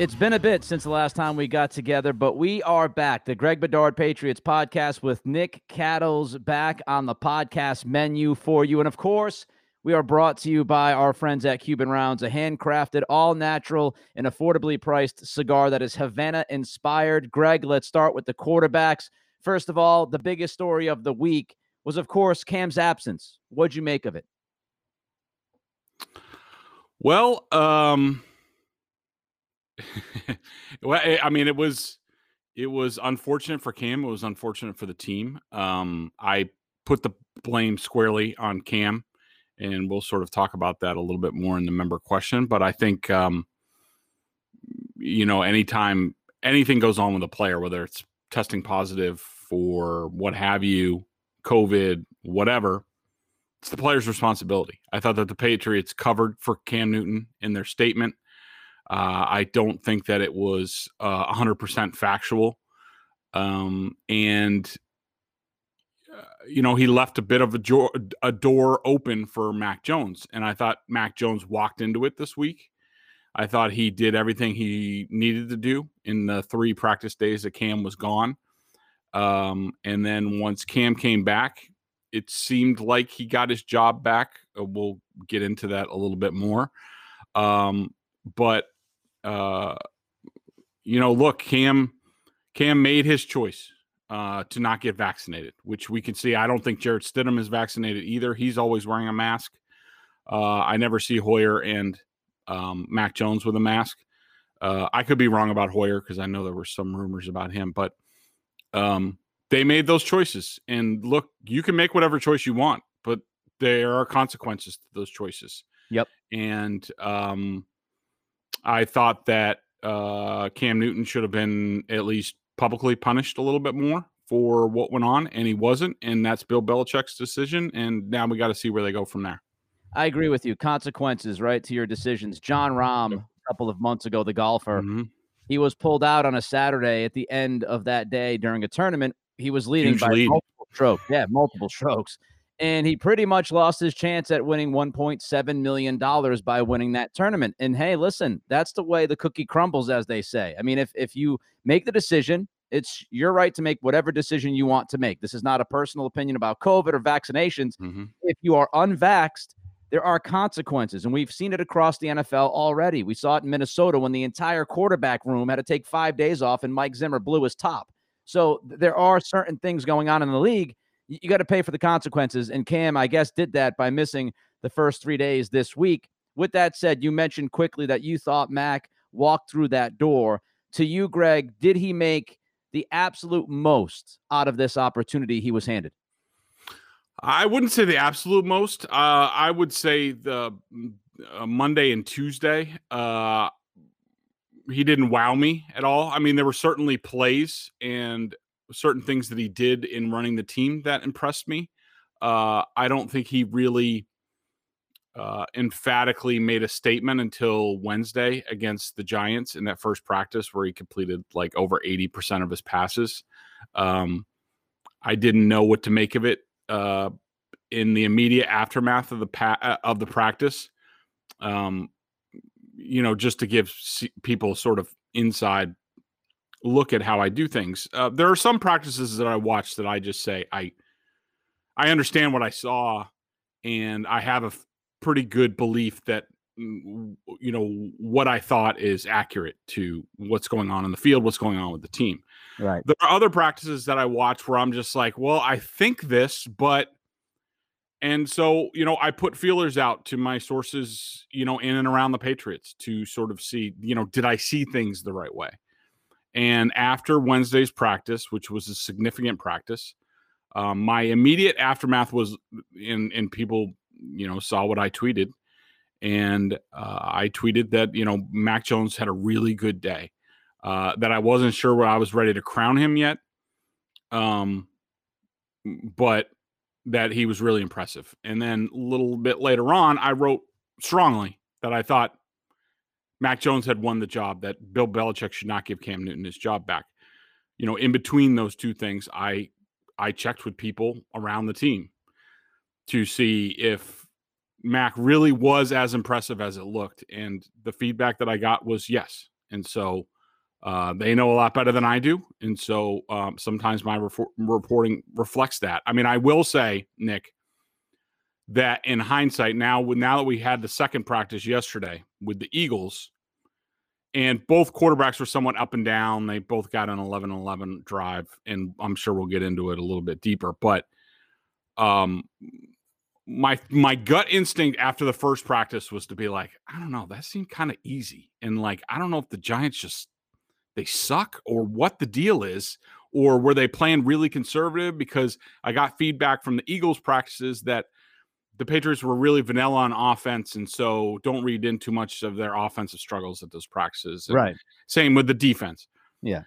It's been a bit since the last time we got together, but we are back. The Greg Bedard Patriots podcast with Nick Cattles back on the podcast menu for you. And of course, we are brought to you by our friends at Cuban Rounds, a handcrafted, all natural, and affordably priced cigar that is Havana inspired. Greg, let's start with the quarterbacks. First of all, the biggest story of the week was, of course, Cam's absence. What'd you make of it? Well, um, well, I mean, it was it was unfortunate for Cam. It was unfortunate for the team. Um, I put the blame squarely on Cam, and we'll sort of talk about that a little bit more in the member question. But I think, um, you know, anytime anything goes on with a player, whether it's testing positive for what have you, COVID, whatever, it's the player's responsibility. I thought that the Patriots covered for Cam Newton in their statement. Uh, I don't think that it was uh, 100% factual. Um, and, uh, you know, he left a bit of a, jo- a door open for Mac Jones. And I thought Mac Jones walked into it this week. I thought he did everything he needed to do in the three practice days that Cam was gone. Um, and then once Cam came back, it seemed like he got his job back. Uh, we'll get into that a little bit more. Um, but uh, you know, look, Cam Cam made his choice uh, to not get vaccinated, which we can see. I don't think Jarrett Stidham is vaccinated either. He's always wearing a mask. Uh, I never see Hoyer and um, Mac Jones with a mask. Uh, I could be wrong about Hoyer because I know there were some rumors about him, but um, they made those choices. And look, you can make whatever choice you want, but there are consequences to those choices. Yep. And um, I thought that uh, Cam Newton should have been at least publicly punished a little bit more for what went on, and he wasn't. And that's Bill Belichick's decision. And now we got to see where they go from there. I agree with you. Consequences, right, to your decisions. Jon Rahm, a couple of months ago, the golfer, Mm-hmm. he was pulled out on a Saturday at the end of that day during a tournament. He was leading Huge by lead. multiple strokes. Yeah, multiple strokes. And he pretty much lost his chance at winning $1.7 million by winning that tournament. And hey, listen, that's the way the cookie crumbles, as they say. I mean, if if you make the decision, it's your right to make whatever decision you want to make. This is not a personal opinion about COVID or vaccinations. Mm-hmm. If you are unvaxxed, there are consequences. And we've seen it across the NFL already. We saw it in Minnesota when the entire quarterback room had to take five days off and Mike Zimmer blew his top. So there are certain things going on in the league. You got to pay for the consequences. And Cam, I guess, did that by missing the first three days this week. With that said, you mentioned quickly that you thought Mac walked through that door. To you, Greg, did he make the absolute most out of this opportunity he was handed? I wouldn't say the absolute most. Uh, I would say the uh, Monday and Tuesday. Uh, he didn't wow me at all. I mean, there were certainly plays and certain things that he did in running the team that impressed me. Uh, I don't think he really uh, emphatically made a statement until Wednesday against the Giants in that first practice where he completed like over 80% of his passes. Um, I didn't know what to make of it uh, in the immediate aftermath of the pa- uh, of the practice. Um, you know, just to give people sort of inside look at how I do things. Uh, there are some practices that I watch that I just say I I understand what I saw, and I have a f- pretty good belief that mm, you know what I thought is accurate to what's going on in the field, what's going on with the team. Right. There are other practices that I watch where I'm just like, well, I think this, but and so, you know, I put feelers out to my sources, you know, in and around the Patriots to sort of see, you know, did I see things the right way? And after Wednesday's practice, which was a significant practice, um, my immediate aftermath was in, and people, you know, saw what I tweeted. And uh, I tweeted that, you know, Mac Jones had a really good day, uh, that I wasn't sure where I was ready to crown him yet. Um, but that he was really impressive. And then a little bit later on, I wrote strongly that I thought Mac Jones had won the job, that Bill Belichick should not give Cam Newton his job back. You know, in between those two things, I I checked with people around the team to see if Mac really was as impressive as it looked. And the feedback that I got was yes. And so uh, they know a lot better than I do, and so um, sometimes my reporting reflects that. I mean, I will say, Nick, that in hindsight, now now that we had the second practice yesterday with the Eagles, and both quarterbacks were somewhat up and down. They both got an 11-11 drive, and I'm sure we'll get into it a little bit deeper. But um, my my gut instinct after the first practice was to be like, I don't know, that seemed kind of easy, and like I don't know if the Giants just they suck or what the deal is or were they playing really conservative because I got feedback from the Eagles practices that the Patriots were really vanilla on offense and so don't read in too much of their offensive struggles at those practices. And right. Same with the defense. Yeah.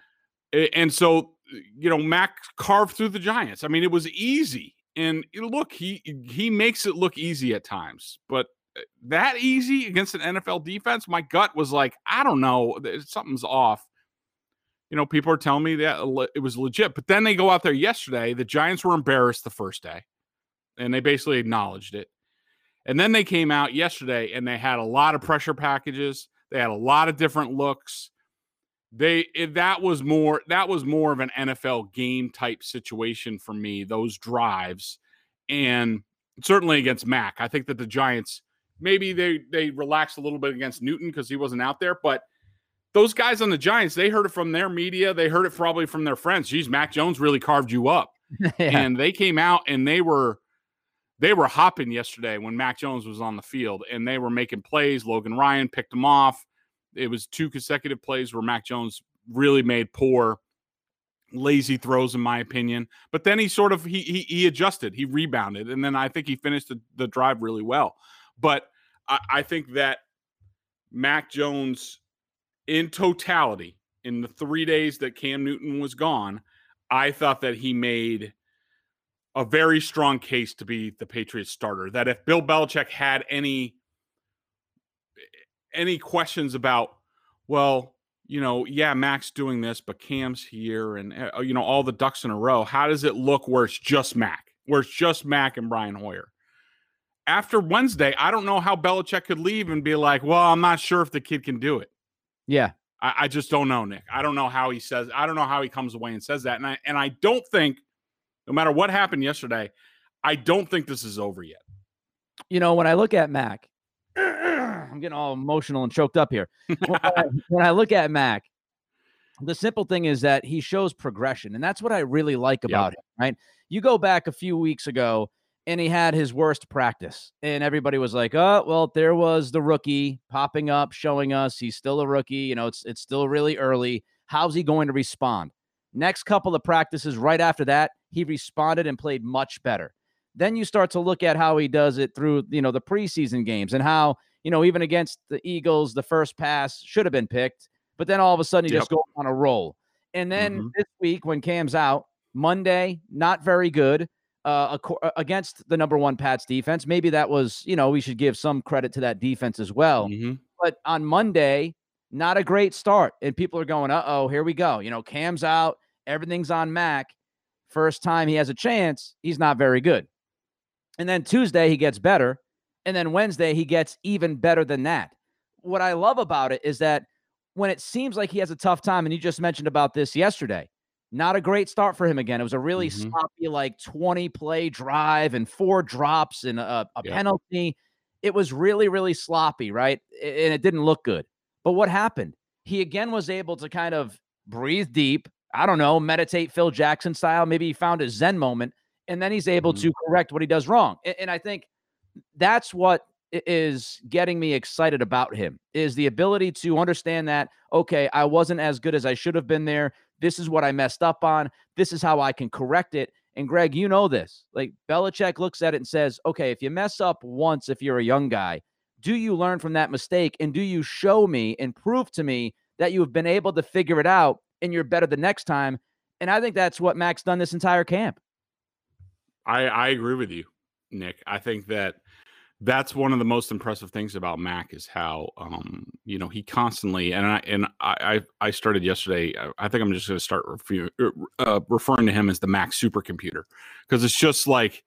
And so you know Mac carved through the Giants. I mean it was easy. And look, he he makes it look easy at times, but uh, that easy against an NFL defense, my gut was like, I don't know, something's off you know, people are telling me that it was legit. But then they go out there yesterday. The Giants were embarrassed the first day, and they basically acknowledged it. And then they came out yesterday and they had a lot of pressure packages. They had a lot of different looks. They it, that was more that was more of an NFL game type situation for me. Those drives, and certainly against Mac, I think that the Giants maybe they they relaxed a little bit against Newton because he wasn't out there, but those guys on the Giants, they heard it from their media. They heard it probably from their friends. Geez, Mac Jones really carved you up. yeah. And they came out and they were they were hopping yesterday when Mac Jones was on the field and they were making plays. Logan Ryan picked them off. It was two consecutive plays where Mac Jones really made poor lazy throws in my opinion but then he sort of he he, he adjusted he rebounded and then i think he finished the, the drive really well but I, I think that mac jones in totality, in the three days that Cam Newton was gone, I thought that he made a very strong case to be the Patriots starter. That if Bill Belichick had any any questions about, well, you know, yeah, Mac's doing this, but Cam's here, and uh, you know, all the ducks in a row. How does it look where it's just Mac, where it's just Mac and Brian Hoyer? After Wednesday, I don't know how Belichick could leave and be like, well, I'm not sure if the kid can do it. Yeah. I, I, just don't know, Nick. I don't know how he says. I don't know how he comes away and says that. And I and I don't think, no matter what happened yesterday, I don't think this is over yet. You know, when I look at Mac, I'm getting all emotional and choked up here. when, I, when I look at Mac, the simple thing is that he shows progression, and that's what I really like about yep. him. Right? You go back a few weeks ago and he had his worst practice. And everybody was like, "Oh, well, there was the rookie popping up, showing us he's still a rookie. You know, it's it's still really early. How's he going to respond?" Next couple of practices right after that, he responded and played much better. Then you start to look at how he does it through, you know, the preseason games and how, you know, even against the Eagles, the first pass should have been picked, but then all of a sudden he yep. just goes on a roll. And then mm-hmm. this week when Cam's out, Monday, not very good uh, uh, against the number one Pats defense. Maybe that was, you know, we should give some credit to that defense as well. Mm-hmm. But on Monday, not a great start. And people are going, uh oh, here we go. You know, Cam's out, everything's on Mac. First time he has a chance, he's not very good. And then Tuesday, he gets better. And then Wednesday, he gets even better than that. What I love about it is that when it seems like he has a tough time, and you just mentioned about this yesterday, not a great start for him again. It was a really mm-hmm. sloppy, like 20 play drive and four drops and a, a yeah. penalty. It was really, really sloppy, right? And it didn't look good. But what happened? He again was able to kind of breathe deep. I don't know, meditate Phil Jackson style. Maybe he found a Zen moment, and then he's able mm-hmm. to correct what he does wrong. And, and I think that's what is getting me excited about him is the ability to understand that okay i wasn't as good as i should have been there this is what i messed up on this is how i can correct it and greg you know this like Belichick looks at it and says okay if you mess up once if you're a young guy do you learn from that mistake and do you show me and prove to me that you have been able to figure it out and you're better the next time and i think that's what Mac's done this entire camp i i agree with you nick i think that that's one of the most impressive things about Mac is how um, you know he constantly and I and I I started yesterday. I think I'm just going to start refu- er, uh, referring to him as the Mac supercomputer because it's just like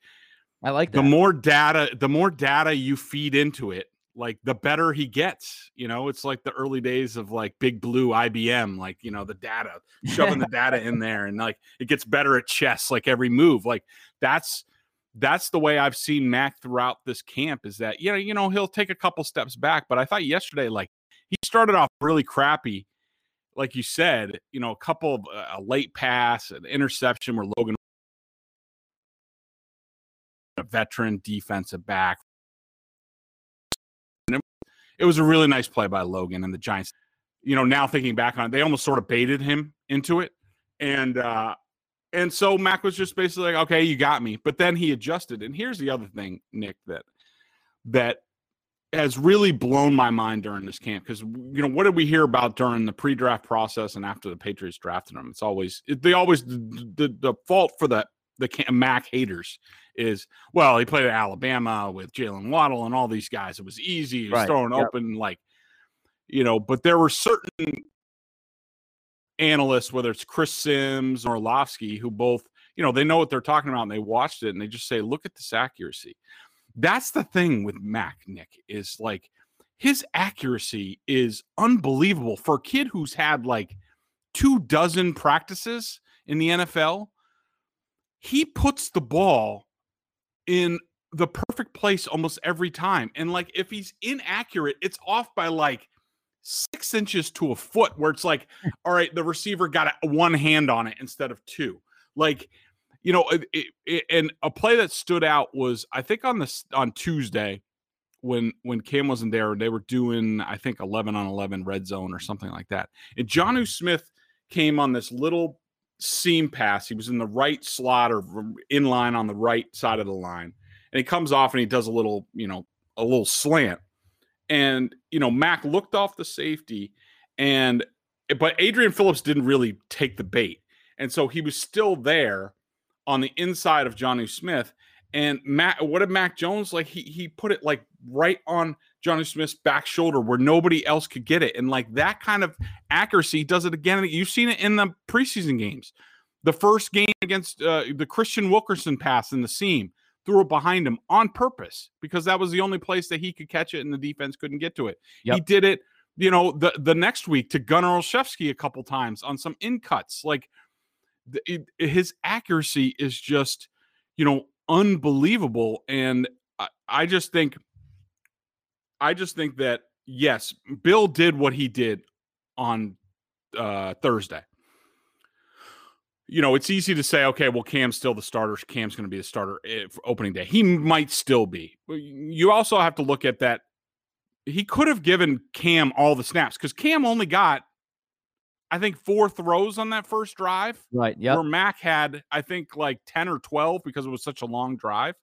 I like that. the more data the more data you feed into it, like the better he gets. You know, it's like the early days of like Big Blue IBM, like you know the data shoving the data in there and like it gets better at chess like every move. Like that's that's the way I've seen Mac throughout this camp is that, you know, you know, he'll take a couple steps back. But I thought yesterday, like he started off really crappy. Like you said, you know, a couple of uh, a late pass, an interception where Logan, a veteran defensive back. It, was a really nice play by Logan and the Giants. You know, now thinking back on it, they almost sort of baited him into it. And uh, and so Mac was just basically like, okay, you got me. But then he adjusted. And here's the other thing, Nick, that that has really blown my mind during this camp because you know what did we hear about during the pre-draft process and after the Patriots drafted him? It's always they always the, the, the fault for the the Mac haters is well he played at Alabama with Jaylen Waddle and all these guys. It was easy. He was right. throwing yep. open like you know, but there were certain analysts, whether it's Chris Sims or Orlovsky, who both, you know, they know what they're talking about and they watched it and they just say, look at this accuracy. That's the thing with Mac, Nick, is like his accuracy is unbelievable for a kid who's had like two dozen practices in the NFL. He puts the ball in the perfect place almost every time. And like if he's inaccurate, it's off by like six inches to a foot where it's like, hmm. all right, the receiver got one hand on it instead of two. Like, you know, it, it, and a play that stood out was I think on this on Tuesday when when Cam wasn't there, they were doing I think eleven on eleven red zone or something like that. And Jonnu mm-hmm. Smith came on this little seam pass. He was in the right slot or in line on the right side of the line, and he comes off and he does a little, you know, a little slant and you know Mac looked off the safety, and but Adrian Phillips didn't really take the bait, and so he was still there on the inside of Jonnu Smith. And Mac, what did Mac Jones like? He he put it like right on Jonnu Smith's back shoulder where nobody else could get it, and like that kind of accuracy does it again. You've seen it in the preseason games. The first game against uh, the Kristian Wilkerson pass in the seam, threw it behind him on purpose because that was the only place that he could catch it and the defense couldn't get to it. Yep. He did it, you know, the the next week to Gunnar Olszewski a couple times on some in cuts. Like the, it, his accuracy is just, you know, unbelievable. And I, I just think, I just think that yes, Bill did what he did on uh, Thursday you know, it's easy to say, okay, well, Cam's still the starter. Cam's going to be the starter eh, for opening day. He might still be. You also have to look at that. He could have given Cam all the snaps because Cam only got, I think, four throws on that first drive. Right. Yeah. Where Mac had, I think, like 10 or 12 because it was such a long drive.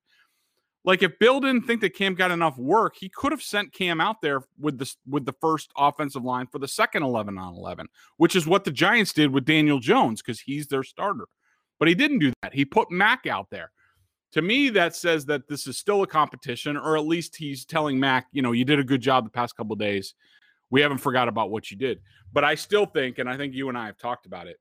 Like if Bill didn't think that Cam got enough work, he could have sent Cam out there with the with the first offensive line for the second 11 on 11, which is what the Giants did with Daniel Jones because he's their starter. But he didn't do that. He put Mac out there. To me, that says that this is still a competition, or at least he's telling Mac, you know, you did a good job the past couple days. We haven't forgot about what you did. But I still think, and I think you and I have talked about it,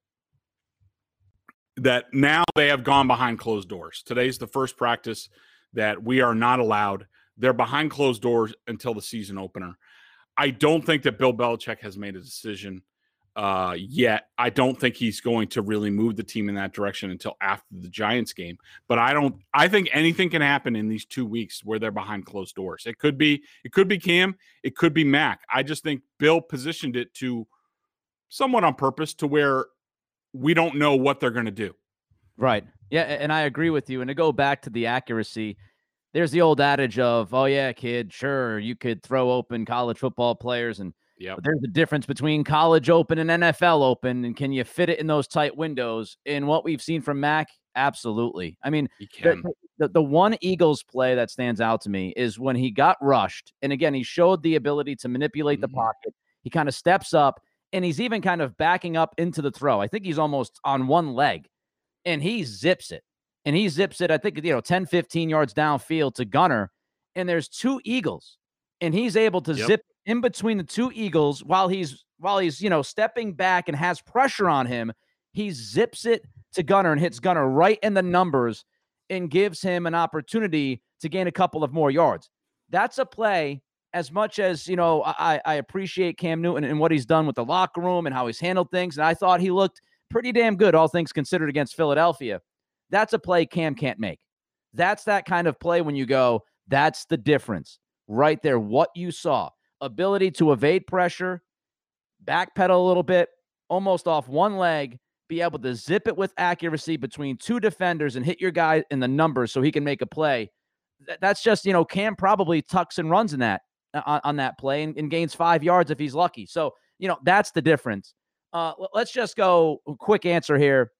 that now they have gone behind closed doors. Today's the first practice that we are not allowed. They're behind closed doors until the season opener. I don't think that Bill Belichick has made a decision uh, yet. I don't think he's going to really move the team in that direction until after the Giants game. But I don't. I think anything can happen in these two weeks where they're behind closed doors. It could be. It could be Cam. It could be Mac. I just think Bill positioned it to somewhat on purpose to where we don't know what they're going to do. Right. Yeah, and I agree with you. And to go back to the accuracy, there's the old adage of, "Oh yeah, kid, sure, you could throw open college football players and yeah. There's a difference between college open and NFL open, and can you fit it in those tight windows? In what we've seen from Mac, absolutely. I mean, the, the, the one Eagles play that stands out to me is when he got rushed, and again, he showed the ability to manipulate mm-hmm. the pocket. He kind of steps up, and he's even kind of backing up into the throw. I think he's almost on one leg, and he zips it, and he zips it. I think you know 10, 15 yards downfield to Gunnar, and there's two Eagles, and he's able to yep. zip in between the two Eagles while he's while he's you know stepping back and has pressure on him. He zips it to Gunnar and hits Gunnar right in the numbers and gives him an opportunity to gain a couple of more yards. That's a play. As much as you know, I, I appreciate Cam Newton and what he's done with the locker room and how he's handled things, and I thought he looked pretty damn good, all things considered, against Philadelphia. That's a play Cam can't make. That's that kind of play when you go, that's the difference right there. What you saw ability to evade pressure, backpedal a little bit, almost off one leg, be able to zip it with accuracy between two defenders and hit your guy in the numbers so he can make a play. That's just, you know, Cam probably tucks and runs in that uh, on, on that play and, and, gains five yards if he's lucky. So, you know, that's the difference. Uh, let's just go quick answer here.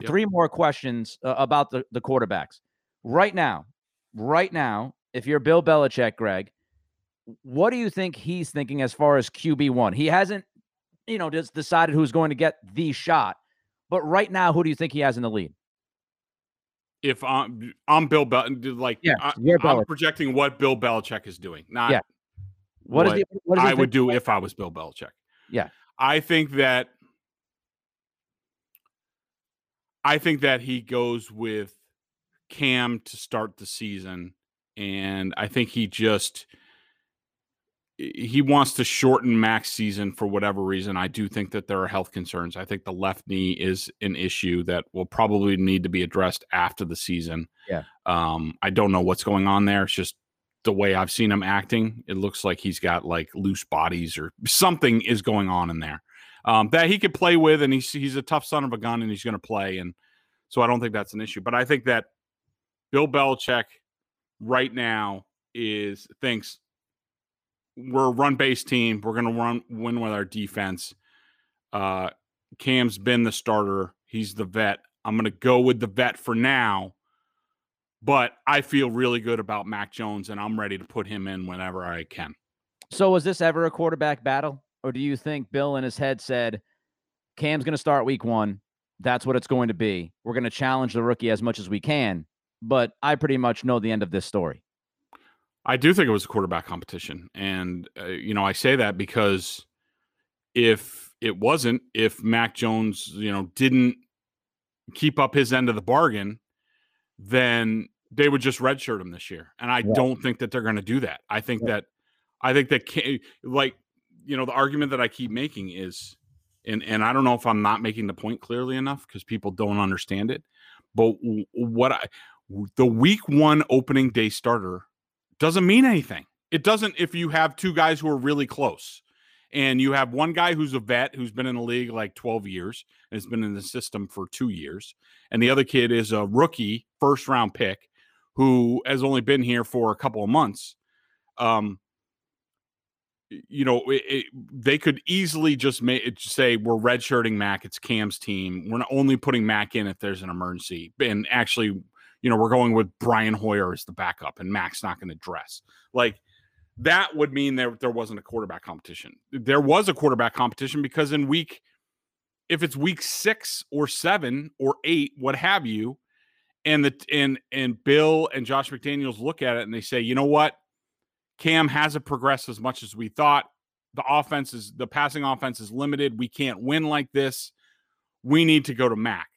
Yep. Three more questions uh, about the, the quarterbacks. Right now, right now, if you're Bill Belichick, Greg, what do you think he's thinking as far as QB1? He hasn't, you know, just decided who's going to get the shot. But right now, who do you think he has in the lead? If I'm, I'm Bill Belichick, like yeah, I, am projecting what Bill Belichick is doing, not yeah. what, he, what is I would do if I was Bill Belichick. Yeah, I think that I think that he goes with Cam to start the season, and I think he just he wants to shorten Mac's season for whatever reason. I do think that there are health concerns. I think the left knee is an issue that will probably need to be addressed after the season. Yeah. Um, I don't know what's going on there. It's just the way I've seen him acting. It looks like he's got like loose bodies or something is going on in there um, that he could play with, and he's he's a tough son of a gun, and he's going to play. And so I don't think that's an issue. But I think that Bill Belichick right now is thinks we're a run based team. We're going to run win with our defense. Uh, Cam's been the starter. He's the vet. I'm going to go with the vet for now. But I feel really good about Mac Jones, and I'm ready to put him in whenever I can. So, was this ever a quarterback battle, or do you think Bill in his head said, "Cam's going to start Week One. That's what it's going to be. We're going to challenge the rookie as much as we can." But I pretty much know the end of this story. I do think it was a quarterback competition, and uh, you know I say that because if it wasn't, if Mac Jones, you know, didn't keep up his end of the bargain, then they would just redshirt him this year, and I yeah. don't think that they're going to do that. I think yeah. that I think that like you know the argument that I keep making is, and and I don't know if I'm not making the point clearly enough because people don't understand it, but what I the week one opening day starter doesn't mean anything. It doesn't if you have two guys who are really close and you have one guy who's a vet who's been in the league like 12 years and has been in the system for two years, and the other kid is a rookie first round pick who has only been here for a couple of months. Um, you know, it, it, they could easily just make say we're redshirting Mac. It's Cam's team. We're not only putting Mac in if there's an emergency, and actually you know, we're going with Brian Hoyer as the backup and Mac's not going to dress. Like that would mean there there wasn't a quarterback competition. There was a quarterback competition because in week if it's week 6 or 7 or 8, what have you, and the and and Bill and Josh McDaniels look at it and they say, "You know what? Cam hasn't progressed as much as we thought. The offense is the passing offense is limited. We can't win like this. We need to go to Mac."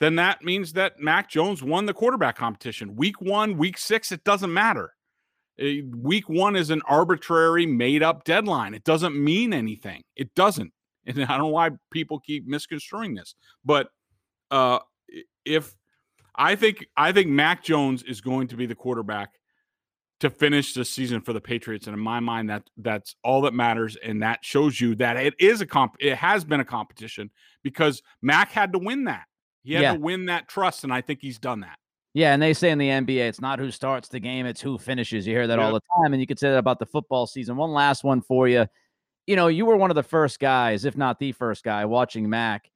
then that means that Mac Jones won the quarterback competition. Week one, week six, it doesn't matter. Eh, week one is an arbitrary, made up deadline. It doesn't mean anything. It doesn't. And I don't know why people keep misconstruing this, but uh, if I think I think Mac Jones is going to be the quarterback to finish the season for the Patriots, and in my mind, that that's all that matters, and that shows you that it is a comp. It has been a competition because Mac had to win that. He had Yeah. to win that trust, and I think he's done that. Yeah, and they say in the NBA, it's not who starts the game, it's who finishes. You hear that all the time, and you could say that about the football season. One last one for you. You know, you were one of the first guys, if not the first guy, watching Mac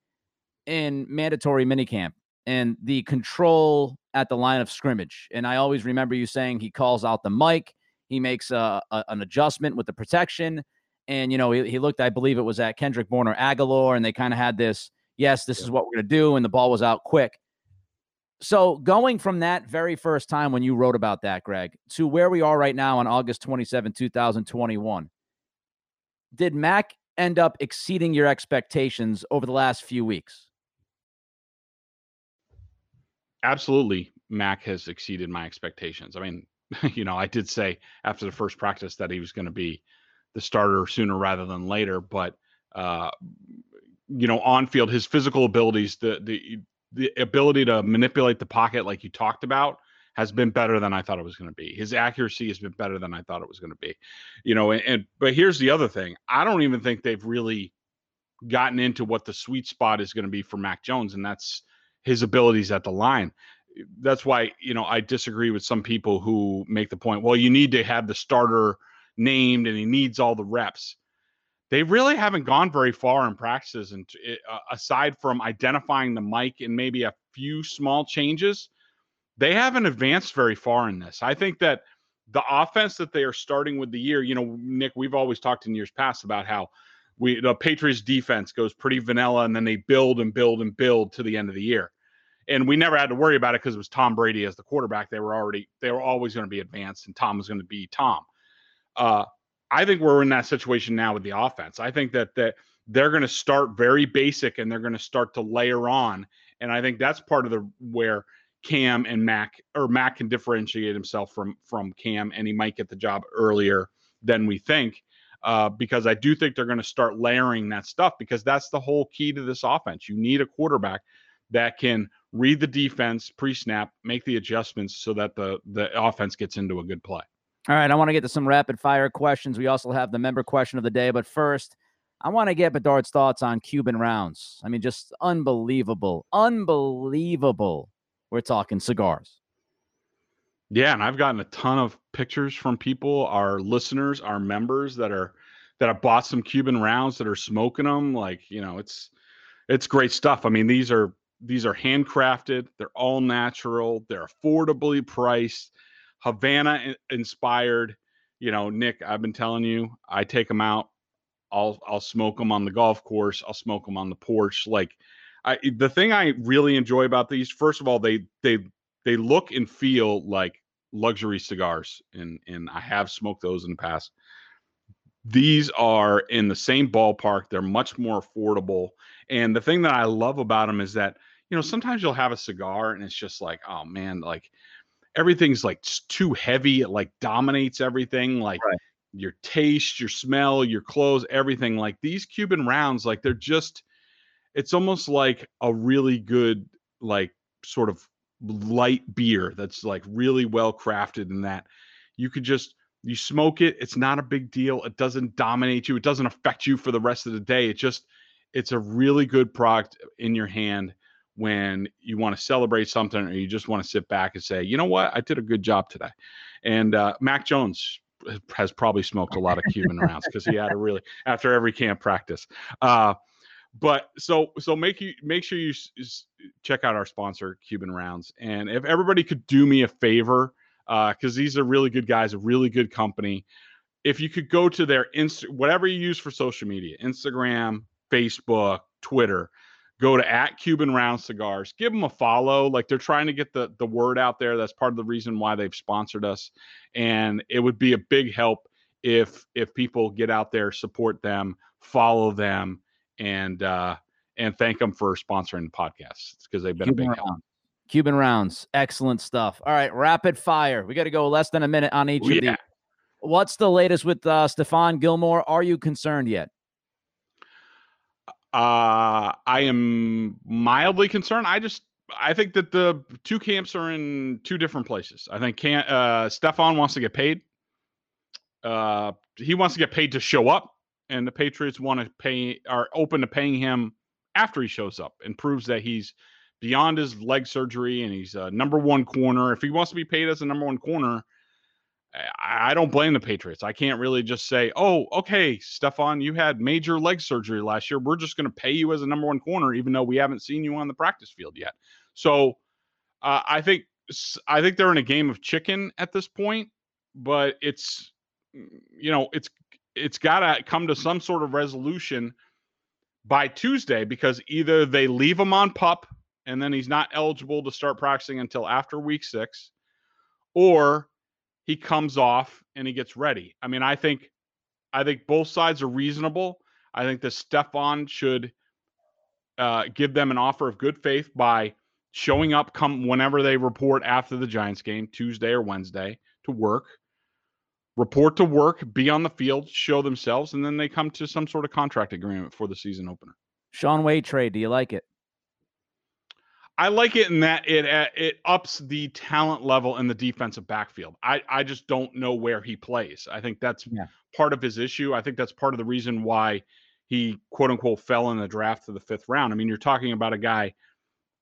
in mandatory minicamp and the control at the line of scrimmage. And I always remember you saying he calls out the Mike, he makes a, a- an adjustment with the protection, and you know he, he looked, I believe it was at Kendrick Bourne or Agholor, and they kind of had this, yes, this is what we're gonna do, and the ball was out quick. So going from that very first time when you wrote about that, Greg, to where we are right now on August 27, 2021, did Mac end up exceeding your expectations over the last few weeks? Absolutely Mac has exceeded my expectations. I mean, you know, I did say after the first practice that he was going to be the starter sooner rather than later, but uh you know, on field his physical abilities, the the the ability to manipulate the pocket like you talked about has been better than I thought it was going to be. His accuracy has been better than I thought it was going to be. You know, and, and but here's the other thing. I don't even think they've really gotten into what the sweet spot is going to be for Mac Jones and that's his abilities at the line. That's why, you know, I disagree with some people who make the point, well, you need to have the starter named and he needs all the reps. They really haven't gone very far in practices, and uh, aside from identifying the Mike and maybe a few small changes, they haven't advanced very far in this. I think that the offense that they are starting with the year, you know, Nick, we've always talked in years past about how we the Patriots defense goes pretty vanilla and then they build and build and build to the end of the year. And we never had to worry about it because it was Tom Brady as the quarterback. They were already they were always going to be advanced and Tom was going to be Tom. Uh I think we're in that situation now with the offense. I think that that they're going to start very basic and they're going to start to layer on. And I think that's part of the where Cam and Mac or Mac can differentiate himself from from Cam and he might get the job earlier than we think uh, because I do think they're going to start layering that stuff because that's the whole key to this offense. You need a quarterback that can read the defense pre-snap, make the adjustments so that the the offense gets into a good play. All right, I want to get to some rapid fire questions. We also have the member question of the day, but first, I want to get Bedard's thoughts on Cuban rounds. I mean, just unbelievable, unbelievable. We're talking cigars. Yeah, and I've gotten a ton of pictures from people, our listeners, our members that are that have bought some Cuban rounds that are smoking them. Like, you know, it's it's great stuff. I mean, these are these are handcrafted, they're all natural, they're affordably priced, Havana inspired. You know, Nick, I've been telling you, I take them out. I'll I'll smoke them on the golf course. I'll smoke them on the porch. Like, I the thing I really enjoy about these, first of all, they they they look and feel like luxury cigars and and I have smoked those in the past. These are in the same ballpark. They're much more affordable. And the thing that I love about them is that, you know, sometimes you'll have a cigar and it's just like, oh man, like everything's like too heavy. It like dominates everything. Like Right. your taste, your smell, your clothes, everything. Like these Cuban rounds, like they're just, it's almost like a really good, like sort of light beer that's like really well crafted in that. You could just you smoke it it's not a big deal it doesn't dominate you it doesn't affect you for the rest of the day it just it's a really good product in your hand when you want to celebrate something or you just want to sit back and say you know what? I did a good job today. And uh, mac jones has probably smoked a lot of cuban rounds because he had a really after every camp practice. Uh, but so so make you make sure you s- check out our sponsor cuban rounds and if everybody could do me a favor uh, because these are really good guys a really good company if you could go to their inst whatever you use for social media instagram facebook twitter go to at cuban round cigars give them a follow like they're trying to get the the word out there that's part of the reason why they've sponsored us and it would be a big help if if people get out there support them follow them and uh and thank them for sponsoring the podcast because they've been a Cuban big help. rounds. Cuban rounds. Excellent stuff. All right, rapid fire. We got to go less than a minute on each Oh, of yeah. these. What's the latest with uh, Stephon Gilmore? Are you concerned yet? Uh, I am mildly concerned. I just I think that the two camps are in two different places. I think can uh Stephon wants to get paid. Uh he wants to get paid to show up, and the Patriots want to pay are open to paying him after he shows up and proves that he's beyond his leg surgery and he's a number one corner. If he wants to be paid as a number one corner, I don't blame the Patriots. I can't really just say, oh, okay, Stephon, you had major leg surgery last year. We're just going to pay you as a number one corner, even though we haven't seen you on the practice field yet. So uh, I think I think they're in a game of chicken at this point, but it's you know it's it's got to come to some sort of resolution by Tuesday because either they leave him on pup and then he's not eligible to start practicing until after week six, or he comes off and he gets ready. I mean, I think I think both sides are reasonable. I think that Stephon should uh, give them an offer of good faith by showing up come whenever they report after the Giants game, Tuesday or Wednesday, to work. Report to work, be on the field, show themselves, and then they come to some sort of contract agreement for the season opener. Shaun Wade trade, do you like it? I like it in that it uh, it ups the talent level in the defensive backfield. I I just don't know where he plays. I think that's yeah. part of his issue. I think that's part of the reason why he quote unquote fell in the draft to the fifth round. I mean, you're talking about a guy,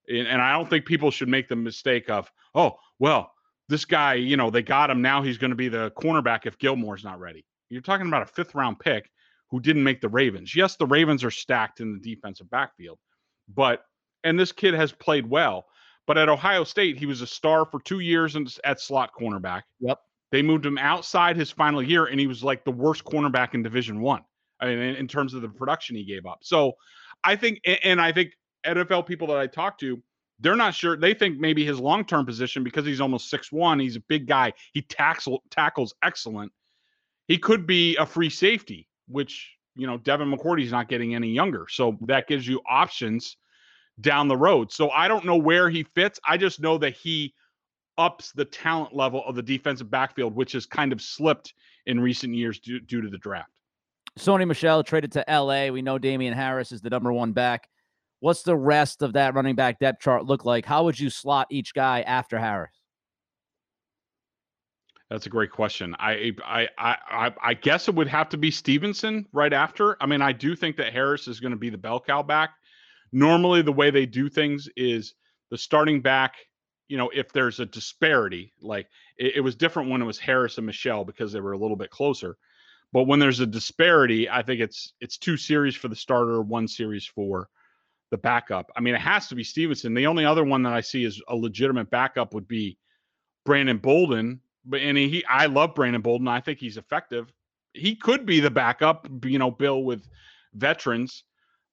and I don't think people should make the mistake of oh well, this guy, you know, they got him now. He's going to be the cornerback if Gilmore's not ready. You're talking about a fifth round pick who didn't make the Ravens. Yes, the Ravens are stacked in the defensive backfield, but and this kid has played well. But at Ohio State, he was a star for two years at slot cornerback. Yep. They moved him outside his final year, and he was like the worst cornerback in Division One. I, mean, in, in terms of the production he gave up. So, I think, and I think NFL people that I talk to, they're not sure. They think maybe his long term position because he's almost six one. He's a big guy. He tackles tackles excellent. He could be a free safety, which you know Devin McCourty's not getting any younger, so that gives you options down the road. So I don't know where he fits. I just know that he ups the talent level of the defensive backfield, which has kind of slipped in recent years due, due to the draft. Sony Michel traded to LA. We know Damien Harris is the number one back. What's the rest of that running back depth chart look like? How would you slot each guy after Harris? That's a great question. I, I I I guess it would have to be Stevenson right after. I mean, I do think that Harris is going to be the bell cow back normally the way they do things is the starting back you know if there's a disparity like it, it, was different when it was harris and Michel because they were a little bit closer but when there's a disparity i think it's it's two series for the starter one series for the backup. I mean it has to be stevenson. The only other one that i see as a legitimate backup would be brandon bolden but and he i love brandon bolden. I think he's effective. He could be the backup you know bill with veterans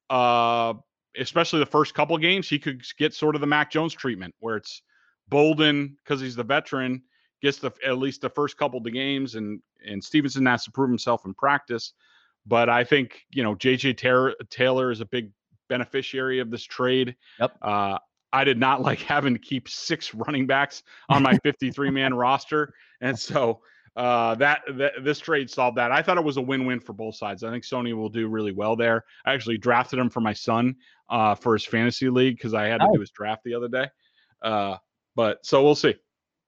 uh especially the first couple games, he could get sort of the Mac Jones treatment where it's Bolden because he's the veteran gets the at least the first couple of the games, and and Stevenson has to prove himself in practice. But I think you know JJ Taylor, Taylor is a big beneficiary of this trade. Yep. Uh, I did not like having to keep six running backs on my 53 man roster, and so uh, that, that this trade solved that. I thought it was a win-win for both sides. I think Sony will do really well there. I actually drafted him for my son uh, for his fantasy league because I had to oh. do his draft the other day. Uh, but so we'll see.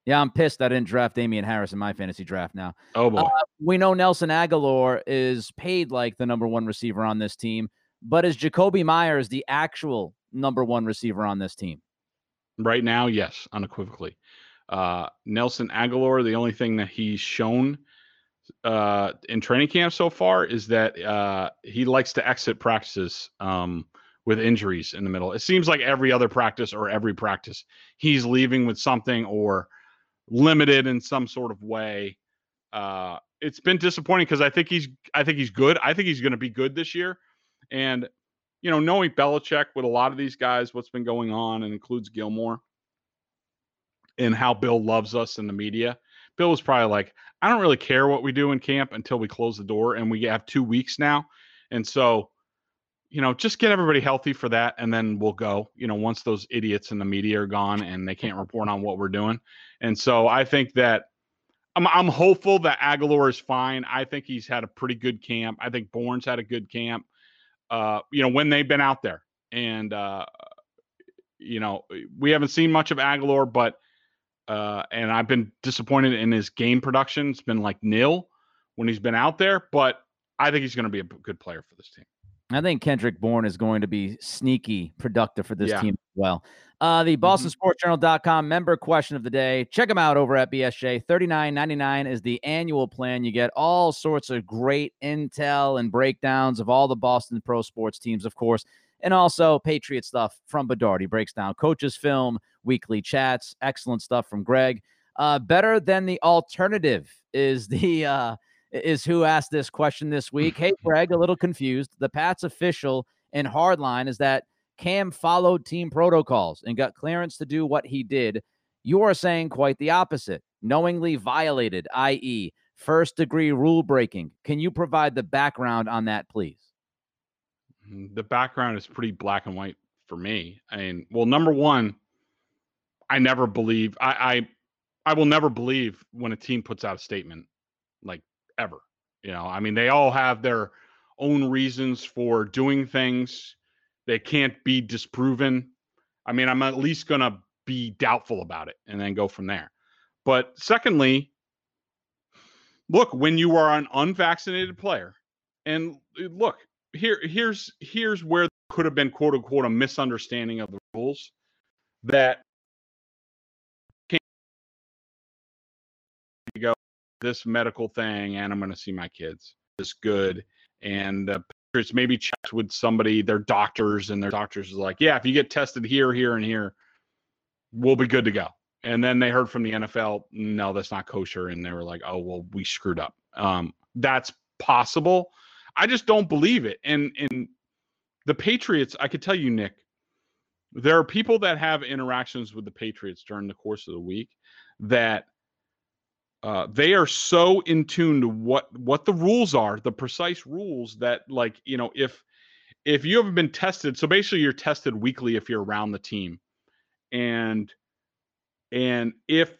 Yeah, I'm pissed I didn't draft Damien Harris in my fantasy draft now. Oh boy. Uh, we know Nelson Agholor is paid like the number one receiver on this team, but is Jacoby Meyers the actual number one receiver on this team? Right now, yes, unequivocally. Uh, Nelson Agholor, the only thing that he's shown uh, in training camp so far is that uh, he likes to exit practices um, with injuries in the middle. It seems like every other practice or every practice, he's leaving with something or limited in some sort of way. Uh, it's been disappointing because I think he's I think he's good. I think he's going to be good this year. And you know, knowing Belichick with a lot of these guys, what's been going on, and includes Gilmore, and how Bill loves us in the media. Bill was probably like, I don't really care what we do in camp until we close the door, and we have two weeks now, and so, you know, just get everybody healthy for that, and then we'll go. You know, once those idiots in the media are gone and they can't report on what we're doing, and so I think that I'm, I'm hopeful that Agholor is fine. I think he's had a pretty good camp. I think Bourne's had a good camp. Uh, you know, when they've been out there, and uh, you know, we haven't seen much of Agholor, but uh, and I've been disappointed in his game production. It's been like nil when he's been out there, but I think he's going to be a good player for this team. I think Kendrick Bourne is going to be sneaky productive for this yeah. team as well. Uh, the BostonSportsJournal.com member question of the day. Check them out over at BSJ. $39.99 is the annual plan. You get all sorts of great intel and breakdowns of all the Boston pro sports teams, of course, and also Patriot stuff from Bedard. He breaks down coaches' film, weekly chats, excellent stuff from Greg. Uh, better than the alternative is the uh, is who asked this question this week. Hey, Greg, a little confused. The Pats official in hardline is that Cam followed team protocols and got clearance to do what he did. You are saying quite the opposite. Knowingly violated, i.e., first degree rule breaking. Can you provide the background on that, please? Mm, the background is pretty black and white for me. I mean, well, number one, I never believe I I, I will never believe when a team puts out a statement like ever. You know, I mean, they all have their own reasons for doing things. They can't be disproven. I mean, I'm at least going to be doubtful about it and then go from there. But secondly, look, when you are an unvaccinated player, and uh, look, here here's here's where could have been quote unquote a misunderstanding of the rules that can go this medical thing and I'm going to see my kids. This good and uh, maybe checked with somebody, their doctors, and their doctors is like, yeah, if you get tested here, here, and here, we'll be good to go. And then they heard from the NFL, no, that's not kosher, and they were like, oh well, we screwed up. Um, that's possible. I just don't believe it. And and the Patriots, I could tell you, Nick, there are people that have interactions with the Patriots during the course of the week that uh, they are so in tune to what what the rules are, the precise rules that like you know if if you haven't been tested, so basically you're tested weekly if you're around the team, and and if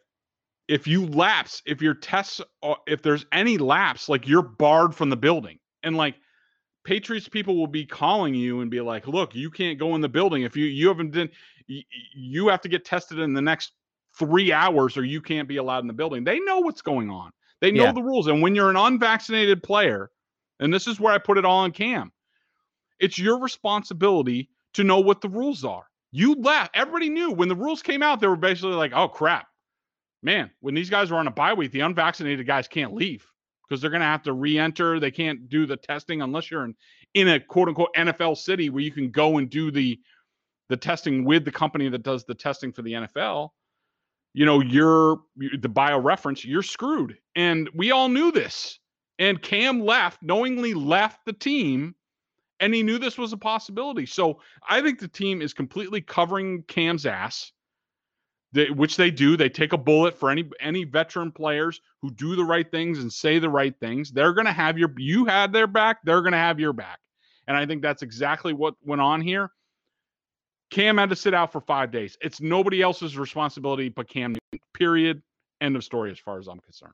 if you lapse, if your tests, if there's any lapse, like you're barred from the building, and like Patriots people will be calling you and be like, "Look, you can't go in the building if you you haven't been. You have to get tested in the next three hours or you can't be allowed in the building. They know what's going on. They know yeah. the rules. And when you're an unvaccinated player, and this is where I put it all on Cam, it's your responsibility to know what the rules are. You left. Everybody knew when the rules came out, they were basically like, oh crap. Man, when these guys are on a bye week, the unvaccinated guys can't leave because they're going to have to re-enter. They can't do the testing unless you're in, in a quote unquote NFL city where you can go and do the the testing with the company that does the testing for the NFL you know, you're the BioReference, you're screwed. And we all knew this. And Cam left, knowingly left the team, and he knew this was a possibility. So I think the team is completely covering Cam's ass, which they do. They take a bullet for any any veteran players who do the right things and say the right things. They're to have your you had their back, they're to have your back. And I think that's exactly what went on here. Cam had to sit out for five days. It's nobody else's responsibility but Cam Period. End of story as far as I'm concerned.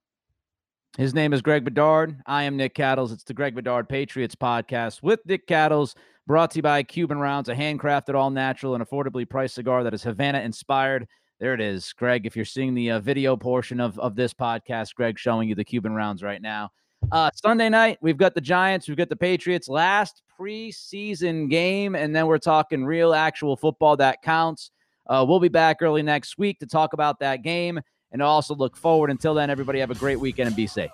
His name is Greg Bedard. I am Nick Cattles. It's the Greg Bedard Patriots podcast with Nick Cattles, brought to you by Cuban Rounds, a handcrafted, all natural, and affordably priced cigar that is Havana inspired. There it is, Greg. If you're seeing the uh, video portion of, of this podcast, Greg showing you the Cuban Rounds right now. Uh, Sunday night, we've got the Giants, we've got the Patriots. Last preseason game, and then we're talking real, actual football that counts. Uh, we'll be back early next week to talk about that game and also look forward. Until then, everybody have a great weekend and be safe.